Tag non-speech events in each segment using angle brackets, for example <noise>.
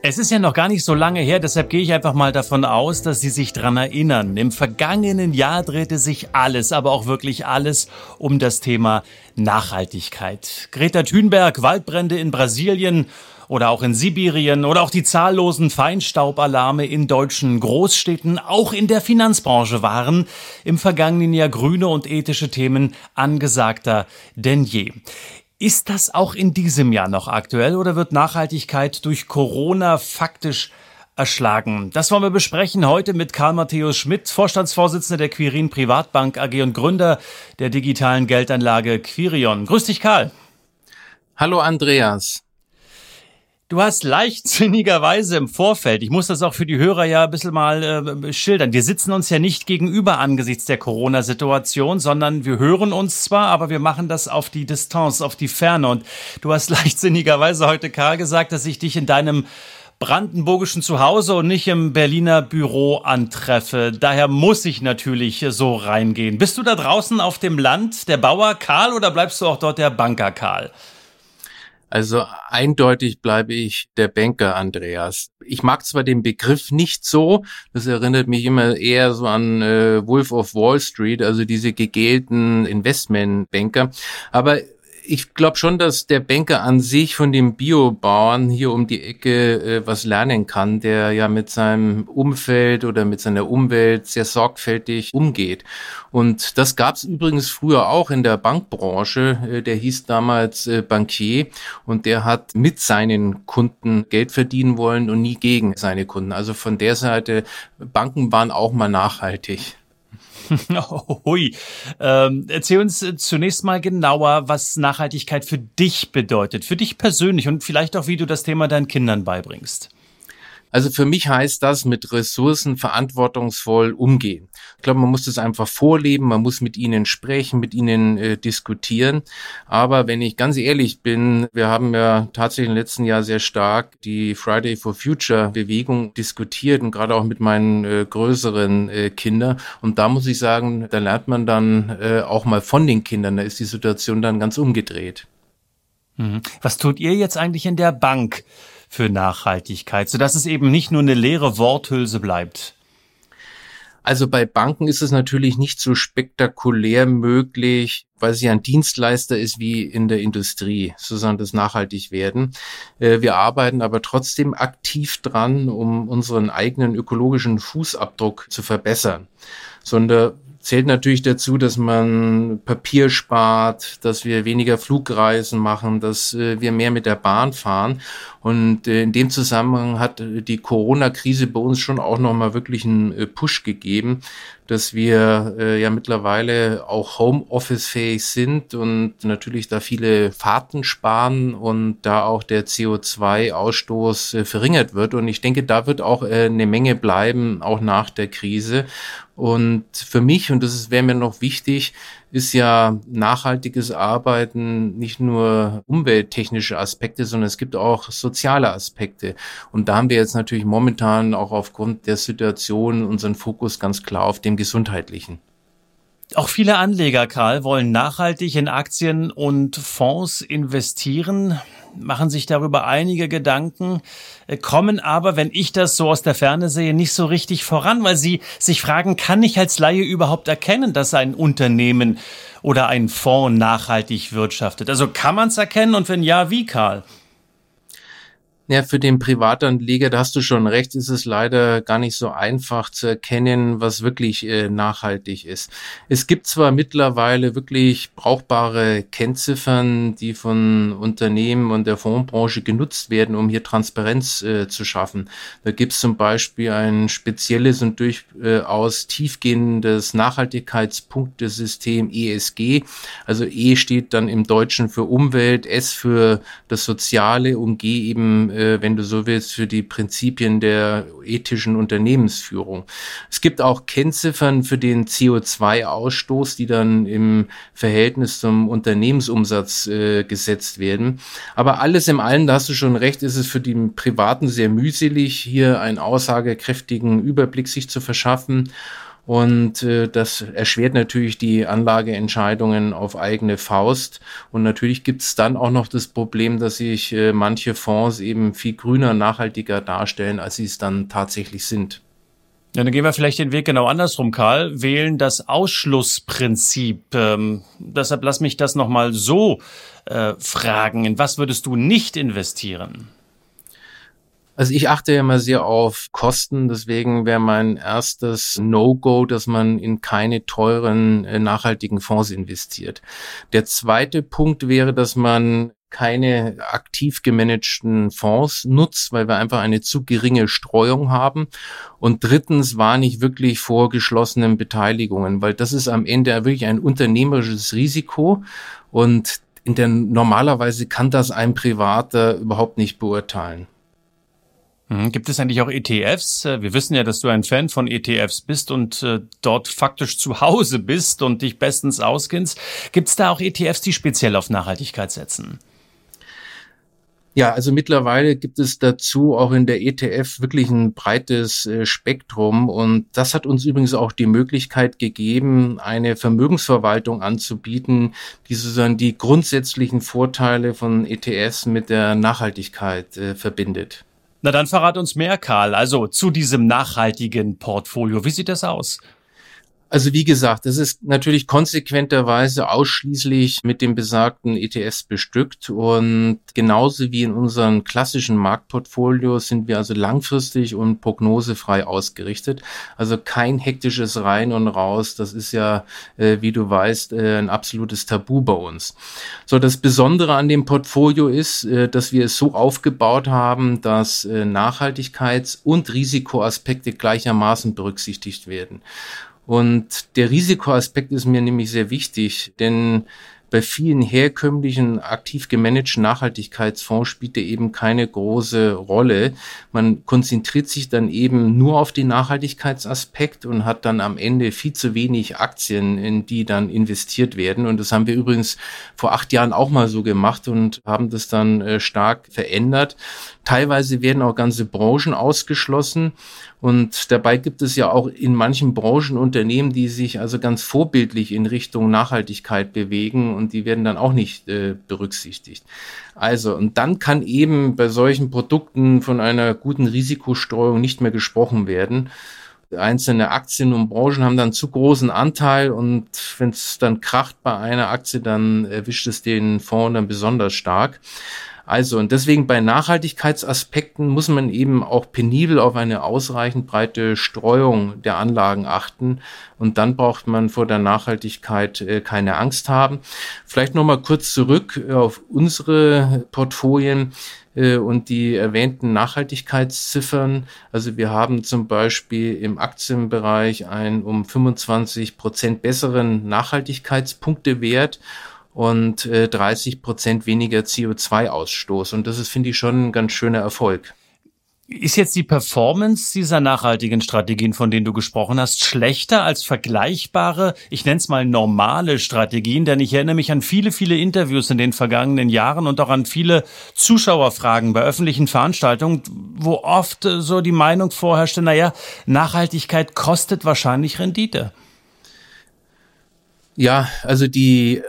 Es ist ja noch gar nicht so lange her, deshalb gehe ich einfach mal davon aus, dass Sie sich dran erinnern. Im vergangenen Jahr drehte sich alles, aber auch wirklich alles um das Thema Nachhaltigkeit. Greta Thunberg, Waldbrände in Brasilien oder auch in Sibirien oder auch die zahllosen Feinstaubalarme in deutschen Großstädten, auch in der Finanzbranche waren im vergangenen Jahr grüne und ethische Themen angesagter denn je. Ist das auch in diesem Jahr noch aktuell oder wird Nachhaltigkeit durch Corona faktisch erschlagen? Das wollen wir besprechen heute mit Karl Matthäus Schmidt, Vorstandsvorsitzender der Quirin Privatbank AG und Gründer der digitalen Geldanlage Quirion. Grüß dich, Karl. Hallo, Andreas. Du hast leichtsinnigerweise im Vorfeld, ich muss das auch für die Hörer ja ein bisschen mal äh, schildern, wir sitzen uns ja nicht gegenüber angesichts der Corona-Situation, sondern wir hören uns zwar, aber wir machen das auf die Distanz, auf die Ferne. Und du hast <laughs> leichtsinnigerweise heute, Karl, gesagt, dass ich dich in deinem brandenburgischen Zuhause und nicht im Berliner Büro antreffe. Daher muss ich natürlich so reingehen. Bist du da draußen auf dem Land der Bauer Karl oder bleibst du auch dort der Banker Karl? Also eindeutig bleibe ich der Banker Andreas. Ich mag zwar den Begriff nicht so, das erinnert mich immer eher so an äh, Wolf of Wall Street, also diese gegelten Investmentbanker, aber ich glaube schon, dass der Banker an sich von dem Biobauern hier um die Ecke äh, was lernen kann, der ja mit seinem Umfeld oder mit seiner Umwelt sehr sorgfältig umgeht. Und das gab es übrigens früher auch in der Bankbranche. Äh, der hieß damals äh, Bankier und der hat mit seinen Kunden Geld verdienen wollen und nie gegen seine Kunden. Also von der Seite, Banken waren auch mal nachhaltig. <laughs> Hui. Ähm, erzähl uns zunächst mal genauer, was Nachhaltigkeit für dich bedeutet, für dich persönlich und vielleicht auch, wie du das Thema deinen Kindern beibringst. Also für mich heißt das mit Ressourcen verantwortungsvoll umgehen. Ich glaube, man muss das einfach vorleben, man muss mit ihnen sprechen, mit ihnen äh, diskutieren. Aber wenn ich ganz ehrlich bin, wir haben ja tatsächlich im letzten Jahr sehr stark die Friday for Future Bewegung diskutiert und gerade auch mit meinen äh, größeren äh, Kindern. Und da muss ich sagen, da lernt man dann äh, auch mal von den Kindern. Da ist die Situation dann ganz umgedreht. Mhm. Was tut ihr jetzt eigentlich in der Bank? Für Nachhaltigkeit, sodass es eben nicht nur eine leere Worthülse bleibt? Also bei Banken ist es natürlich nicht so spektakulär möglich, weil sie ein Dienstleister ist wie in der Industrie, so soll das nachhaltig werden. Äh, wir arbeiten aber trotzdem aktiv dran, um unseren eigenen ökologischen Fußabdruck zu verbessern. Sondern zählt natürlich dazu, dass man Papier spart, dass wir weniger Flugreisen machen, dass äh, wir mehr mit der Bahn fahren. Und äh, in dem Zusammenhang hat die Corona-Krise bei uns schon auch nochmal wirklich einen Push gegeben, dass wir äh, ja mittlerweile auch Homeoffice-fähig sind und natürlich da viele Fahrten sparen und da auch der CO2-Ausstoß äh, verringert wird. Und ich denke, da wird auch äh, eine Menge bleiben, auch nach der Krise. Und für mich, und das wäre mir noch wichtig, ist ja nachhaltiges Arbeiten nicht nur umwelttechnische Aspekte, sondern es gibt auch soziale Aspekte. Und da haben wir jetzt natürlich momentan auch aufgrund der Situation unseren Fokus ganz klar auf dem gesundheitlichen. Auch viele Anleger, Karl, wollen nachhaltig in Aktien und Fonds investieren, machen sich darüber einige Gedanken, äh, kommen aber, wenn ich das so aus der Ferne sehe, nicht so richtig voran, weil sie sich fragen, kann ich als Laie überhaupt erkennen, dass ein Unternehmen oder ein Fonds nachhaltig wirtschaftet? Also kann man es erkennen und wenn ja, wie, Karl? Ja, für den Privatanleger, da hast du schon recht, ist es leider gar nicht so einfach zu erkennen, was wirklich äh, nachhaltig ist. Es gibt zwar mittlerweile wirklich brauchbare Kennziffern, die von Unternehmen und der Fondsbranche genutzt werden, um hier Transparenz äh, zu schaffen. Da gibt es zum Beispiel ein spezielles und durchaus tiefgehendes Nachhaltigkeitspunktesystem ESG. Also E steht dann im Deutschen für Umwelt, S für das Soziale und G eben äh, wenn du so willst, für die Prinzipien der ethischen Unternehmensführung. Es gibt auch Kennziffern für den CO2-Ausstoß, die dann im Verhältnis zum Unternehmensumsatz äh, gesetzt werden. Aber alles im allen, da hast du schon recht, ist es für den Privaten sehr mühselig, hier einen aussagekräftigen Überblick sich zu verschaffen. Und äh, das erschwert natürlich die Anlageentscheidungen auf eigene Faust. Und natürlich gibt es dann auch noch das Problem, dass sich äh, manche Fonds eben viel grüner, nachhaltiger darstellen, als sie es dann tatsächlich sind. Ja, dann gehen wir vielleicht den Weg genau andersrum, Karl. Wählen das Ausschlussprinzip. Ähm, deshalb lass mich das nochmal so äh, fragen. In was würdest du nicht investieren? Also ich achte ja immer sehr auf Kosten, deswegen wäre mein erstes No-Go, dass man in keine teuren, äh, nachhaltigen Fonds investiert. Der zweite Punkt wäre, dass man keine aktiv gemanagten Fonds nutzt, weil wir einfach eine zu geringe Streuung haben. Und drittens war nicht wirklich vor geschlossenen Beteiligungen, weil das ist am Ende wirklich ein unternehmerisches Risiko und in der, normalerweise kann das ein Privater überhaupt nicht beurteilen. Mhm. Gibt es eigentlich auch ETFs? Äh, wir wissen ja, dass du ein Fan von ETFs bist und äh, dort faktisch zu Hause bist und dich bestens auskennst. Gibt es da auch ETFs, die speziell auf Nachhaltigkeit setzen? Ja, also mittlerweile gibt es dazu auch in der ETF wirklich ein breites äh, Spektrum und das hat uns übrigens auch die Möglichkeit gegeben, eine Vermögensverwaltung anzubieten, die sozusagen die grundsätzlichen Vorteile von ETFs mit der Nachhaltigkeit äh, verbindet. Na dann verrat uns mehr, Karl. Also zu diesem nachhaltigen Portfolio. Wie sieht das aus? Also wie gesagt, das ist natürlich konsequenterweise ausschließlich mit dem besagten ETS bestückt und genauso wie in unseren klassischen Marktportfolios sind wir also langfristig und prognosefrei ausgerichtet. Also kein hektisches Rein und Raus. Das ist ja, äh, wie du weißt, äh, ein absolutes Tabu bei uns. So, das Besondere an dem Portfolio ist, äh, dass wir es so aufgebaut haben, dass äh, Nachhaltigkeits- und Risikoaspekte gleichermaßen berücksichtigt werden. Und der Risikoaspekt ist mir nämlich sehr wichtig, denn bei vielen herkömmlichen, aktiv gemanagten Nachhaltigkeitsfonds spielt er eben keine große Rolle. Man konzentriert sich dann eben nur auf den Nachhaltigkeitsaspekt und hat dann am Ende viel zu wenig Aktien, in die dann investiert werden. Und das haben wir übrigens vor acht Jahren auch mal so gemacht und haben das dann äh, stark verändert. Teilweise werden auch ganze Branchen ausgeschlossen. Und dabei gibt es ja auch in manchen Branchen Unternehmen, die sich also ganz vorbildlich in Richtung Nachhaltigkeit bewegen und die werden dann auch nicht äh, berücksichtigt. Also, und dann kann eben bei solchen Produkten von einer guten Risikostreuung nicht mehr gesprochen werden. Einzelne Aktien und Branchen haben dann zu großen Anteil und wenn es dann kracht bei einer Aktie, dann erwischt es den Fonds dann besonders stark. Also, und deswegen bei Nachhaltigkeitsaspekten muss man eben auch penibel auf eine ausreichend breite Streuung der Anlagen achten. Und dann braucht man vor der Nachhaltigkeit äh, keine Angst haben. Vielleicht nochmal kurz zurück auf unsere Portfolien äh, und die erwähnten Nachhaltigkeitsziffern. Also wir haben zum Beispiel im Aktienbereich einen um 25 Prozent besseren Nachhaltigkeitspunktewert und äh, 30 Prozent weniger CO2-Ausstoß. Und das ist, finde ich, schon ein ganz schöner Erfolg. Ist jetzt die Performance dieser nachhaltigen Strategien, von denen du gesprochen hast, schlechter als vergleichbare, ich nenne es mal normale Strategien? Denn ich erinnere mich an viele, viele Interviews in den vergangenen Jahren und auch an viele Zuschauerfragen bei öffentlichen Veranstaltungen, wo oft äh, so die Meinung vorherrschte, naja, Nachhaltigkeit kostet wahrscheinlich Rendite. Ja, also die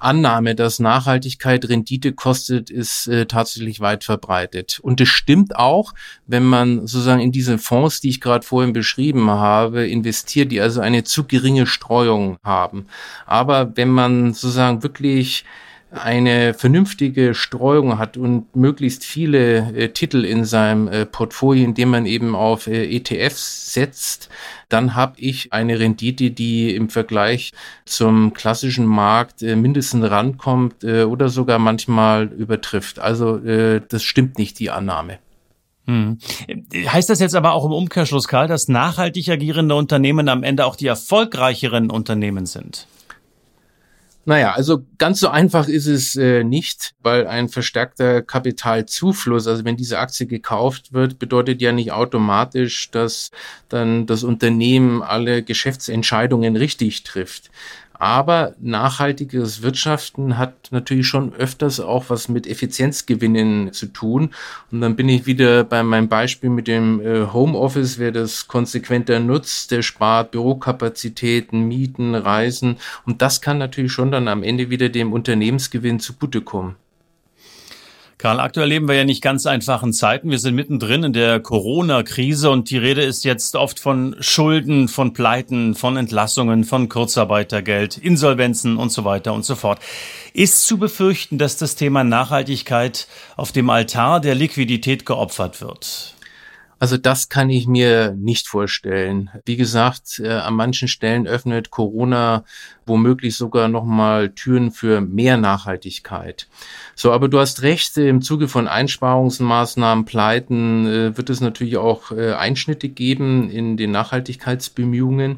Annahme, dass Nachhaltigkeit Rendite kostet, ist äh, tatsächlich weit verbreitet. Und es stimmt auch, wenn man sozusagen in diese Fonds, die ich gerade vorhin beschrieben habe, investiert, die also eine zu geringe Streuung haben. Aber wenn man sozusagen wirklich eine vernünftige Streuung hat und möglichst viele äh, Titel in seinem äh, Portfolio, indem man eben auf äh, ETFs setzt, dann habe ich eine Rendite, die im Vergleich zum klassischen Markt äh, mindestens rankommt äh, oder sogar manchmal übertrifft. Also äh, das stimmt nicht, die Annahme. Hm. Heißt das jetzt aber auch im Umkehrschluss, Karl, dass nachhaltig agierende Unternehmen am Ende auch die erfolgreicheren Unternehmen sind? Naja, also ganz so einfach ist es äh, nicht, weil ein verstärkter Kapitalzufluss, also wenn diese Aktie gekauft wird, bedeutet ja nicht automatisch, dass dann das Unternehmen alle Geschäftsentscheidungen richtig trifft. Aber nachhaltiges Wirtschaften hat natürlich schon öfters auch was mit Effizienzgewinnen zu tun. Und dann bin ich wieder bei meinem Beispiel mit dem äh, Homeoffice. Wer das konsequenter nutzt, der spart Bürokapazitäten, Mieten, Reisen. Und das kann natürlich schon dann am Ende wieder dem Unternehmensgewinn zugutekommen. Karl, aktuell leben wir ja nicht ganz einfachen Zeiten. Wir sind mittendrin in der Corona-Krise und die Rede ist jetzt oft von Schulden, von Pleiten, von Entlassungen, von Kurzarbeitergeld, Insolvenzen und so weiter und so fort. Ist zu befürchten, dass das Thema Nachhaltigkeit auf dem Altar der Liquidität geopfert wird? Also das kann ich mir nicht vorstellen. Wie gesagt, äh, an manchen Stellen öffnet Corona womöglich sogar nochmal Türen für mehr Nachhaltigkeit. So, aber du hast recht, im Zuge von Einsparungsmaßnahmen, Pleiten äh, wird es natürlich auch äh, Einschnitte geben in den Nachhaltigkeitsbemühungen.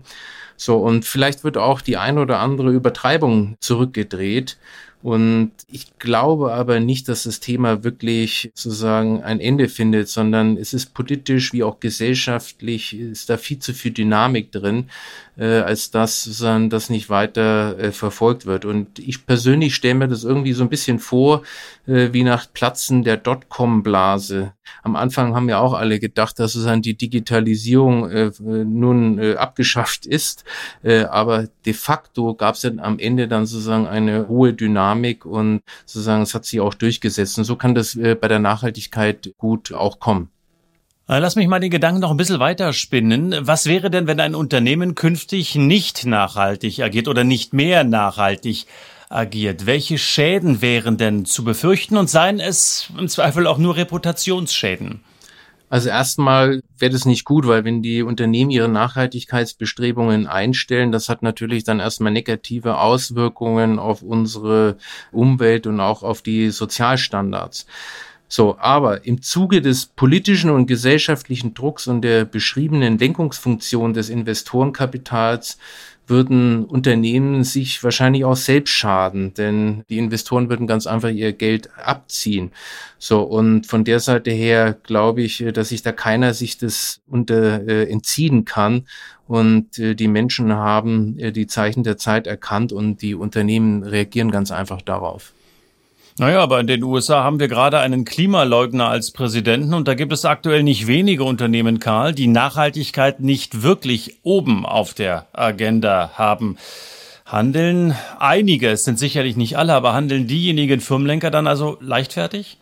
So, und vielleicht wird auch die ein oder andere Übertreibung zurückgedreht. Und ich glaube aber nicht, dass das Thema wirklich sozusagen ein Ende findet, sondern es ist politisch wie auch gesellschaftlich, ist da viel zu viel Dynamik drin, äh, als dass sozusagen das nicht weiter äh, verfolgt wird. Und ich persönlich stelle mir das irgendwie so ein bisschen vor, äh, wie nach Platzen der Dotcom-Blase. Am Anfang haben ja auch alle gedacht, dass sozusagen die Digitalisierung äh, nun äh, abgeschafft ist. Äh, aber de facto gab es dann am Ende dann sozusagen eine hohe Dynamik und sozusagen es hat sich auch durchgesetzt. Und so kann das äh, bei der Nachhaltigkeit gut auch kommen. Äh, lass mich mal den Gedanken noch ein bisschen weiter spinnen. Was wäre denn, wenn ein Unternehmen künftig nicht nachhaltig agiert oder nicht mehr nachhaltig agiert? Welche Schäden wären denn zu befürchten und seien es im Zweifel auch nur Reputationsschäden? Also erstmal wäre das nicht gut, weil wenn die Unternehmen ihre Nachhaltigkeitsbestrebungen einstellen, das hat natürlich dann erstmal negative Auswirkungen auf unsere Umwelt und auch auf die Sozialstandards. So, aber im Zuge des politischen und gesellschaftlichen Drucks und der beschriebenen Lenkungsfunktion des Investorenkapitals würden Unternehmen sich wahrscheinlich auch selbst schaden, denn die Investoren würden ganz einfach ihr Geld abziehen. So, und von der Seite her glaube ich, dass sich da keiner sich das unter äh, entziehen kann. Und äh, die Menschen haben äh, die Zeichen der Zeit erkannt und die Unternehmen reagieren ganz einfach darauf. Naja, aber in den USA haben wir gerade einen Klimaleugner als Präsidenten und da gibt es aktuell nicht wenige Unternehmen, Karl, die Nachhaltigkeit nicht wirklich oben auf der Agenda haben. Handeln einige, es sind sicherlich nicht alle, aber handeln diejenigen Firmenlenker dann also leichtfertig?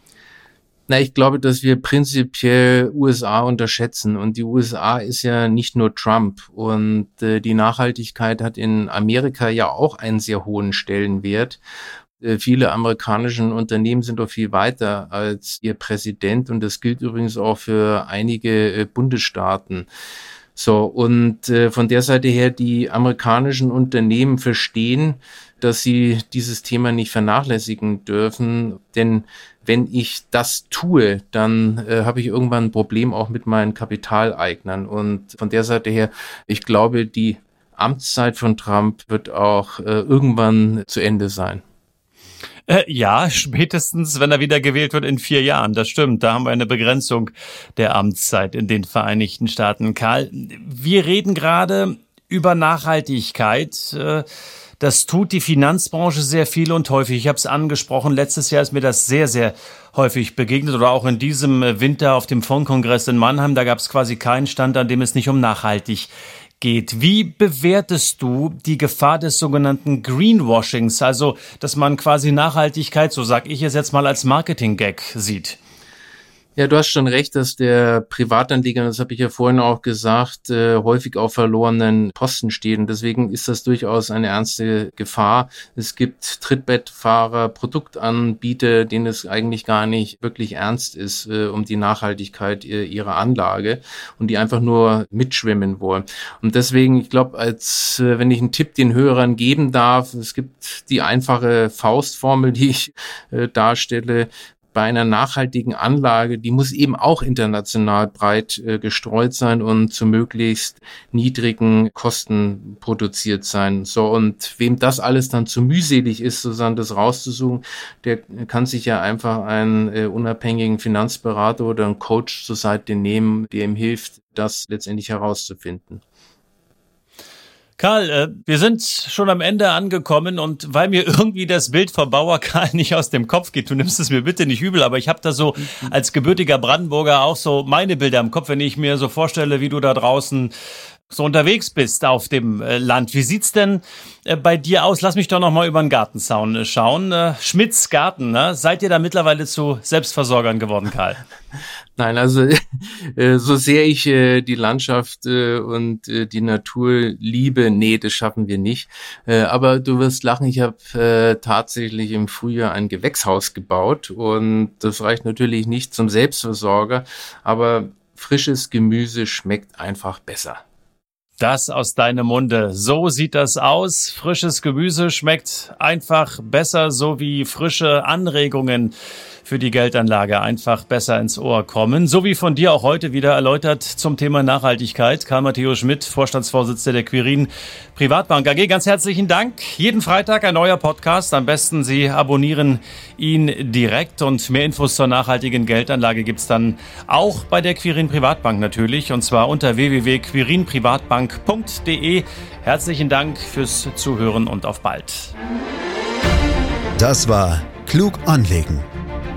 Na, ich glaube, dass wir prinzipiell USA unterschätzen. Und die USA ist ja nicht nur Trump. Und äh, die Nachhaltigkeit hat in Amerika ja auch einen sehr hohen Stellenwert. Äh, viele amerikanischen Unternehmen sind doch viel weiter als ihr Präsident und das gilt übrigens auch für einige äh, Bundesstaaten. So, und äh, von der Seite her, die amerikanischen Unternehmen verstehen, dass sie dieses Thema nicht vernachlässigen dürfen, denn wenn ich das tue, dann äh, habe ich irgendwann ein Problem auch mit meinen Kapitaleignern. Und von der Seite her, ich glaube, die Amtszeit von Trump wird auch äh, irgendwann zu Ende sein. Äh, ja, spätestens, wenn er wieder gewählt wird in vier Jahren. Das stimmt. Da haben wir eine Begrenzung der Amtszeit in den Vereinigten Staaten. Karl, wir reden gerade über Nachhaltigkeit. Äh, das tut die Finanzbranche sehr viel und häufig. Ich habe es angesprochen, letztes Jahr ist mir das sehr, sehr häufig begegnet oder auch in diesem Winter auf dem Fondkongress in Mannheim. Da gab es quasi keinen Stand, an dem es nicht um Nachhaltigkeit geht. Wie bewertest du die Gefahr des sogenannten Greenwashings, also dass man quasi Nachhaltigkeit, so sag ich es jetzt mal, als Marketing-Gag sieht? Ja, du hast schon recht, dass der Privatanleger, das habe ich ja vorhin auch gesagt, äh, häufig auf verlorenen Posten steht. Und deswegen ist das durchaus eine ernste Gefahr. Es gibt Trittbettfahrer, Produktanbieter, denen es eigentlich gar nicht wirklich ernst ist äh, um die Nachhaltigkeit äh, ihrer Anlage und die einfach nur mitschwimmen wollen. Und deswegen, ich glaube, als äh, wenn ich einen Tipp den Hörern geben darf, es gibt die einfache Faustformel, <laughs> die ich äh, darstelle bei einer nachhaltigen Anlage, die muss eben auch international breit äh, gestreut sein und zu möglichst niedrigen Kosten produziert sein. So, und wem das alles dann zu mühselig ist, sozusagen das rauszusuchen, der kann sich ja einfach einen äh, unabhängigen Finanzberater oder einen Coach zur Seite nehmen, der ihm hilft, das letztendlich herauszufinden. Karl, äh, wir sind schon am Ende angekommen und weil mir irgendwie das Bild vom Bauer <laughs> Karl nicht aus dem Kopf geht, du nimmst es mir bitte nicht übel, aber ich habe da so als gebürtiger Brandenburger auch so meine Bilder im Kopf, wenn ich mir so vorstelle, wie du da draußen so unterwegs bist auf dem äh, Land. Wie sieht's denn äh, bei dir aus? Lass mich doch noch mal über den Gartenzaun äh, schauen. Schmidts Garten, ne? Seid ihr da mittlerweile zu Selbstversorgern geworden, Karl? <laughs> Nein, also so sehr ich die Landschaft und die Natur liebe, nee, das schaffen wir nicht. Aber du wirst lachen, ich habe tatsächlich im Frühjahr ein Gewächshaus gebaut und das reicht natürlich nicht zum Selbstversorger, aber frisches Gemüse schmeckt einfach besser. Das aus deinem Munde. So sieht das aus. Frisches Gemüse schmeckt einfach besser, so wie frische Anregungen für die Geldanlage einfach besser ins Ohr kommen. So wie von dir auch heute wieder erläutert zum Thema Nachhaltigkeit. Karl Matteo Schmidt, Vorstandsvorsitzender der Quirin Privatbank AG. Ganz herzlichen Dank. Jeden Freitag ein neuer Podcast. Am besten Sie abonnieren ihn direkt und mehr Infos zur nachhaltigen Geldanlage gibt's dann auch bei der Quirin Privatbank natürlich und zwar unter www.quirinprivatbank.de. Herzlichen Dank fürs Zuhören und auf bald. Das war Klug anlegen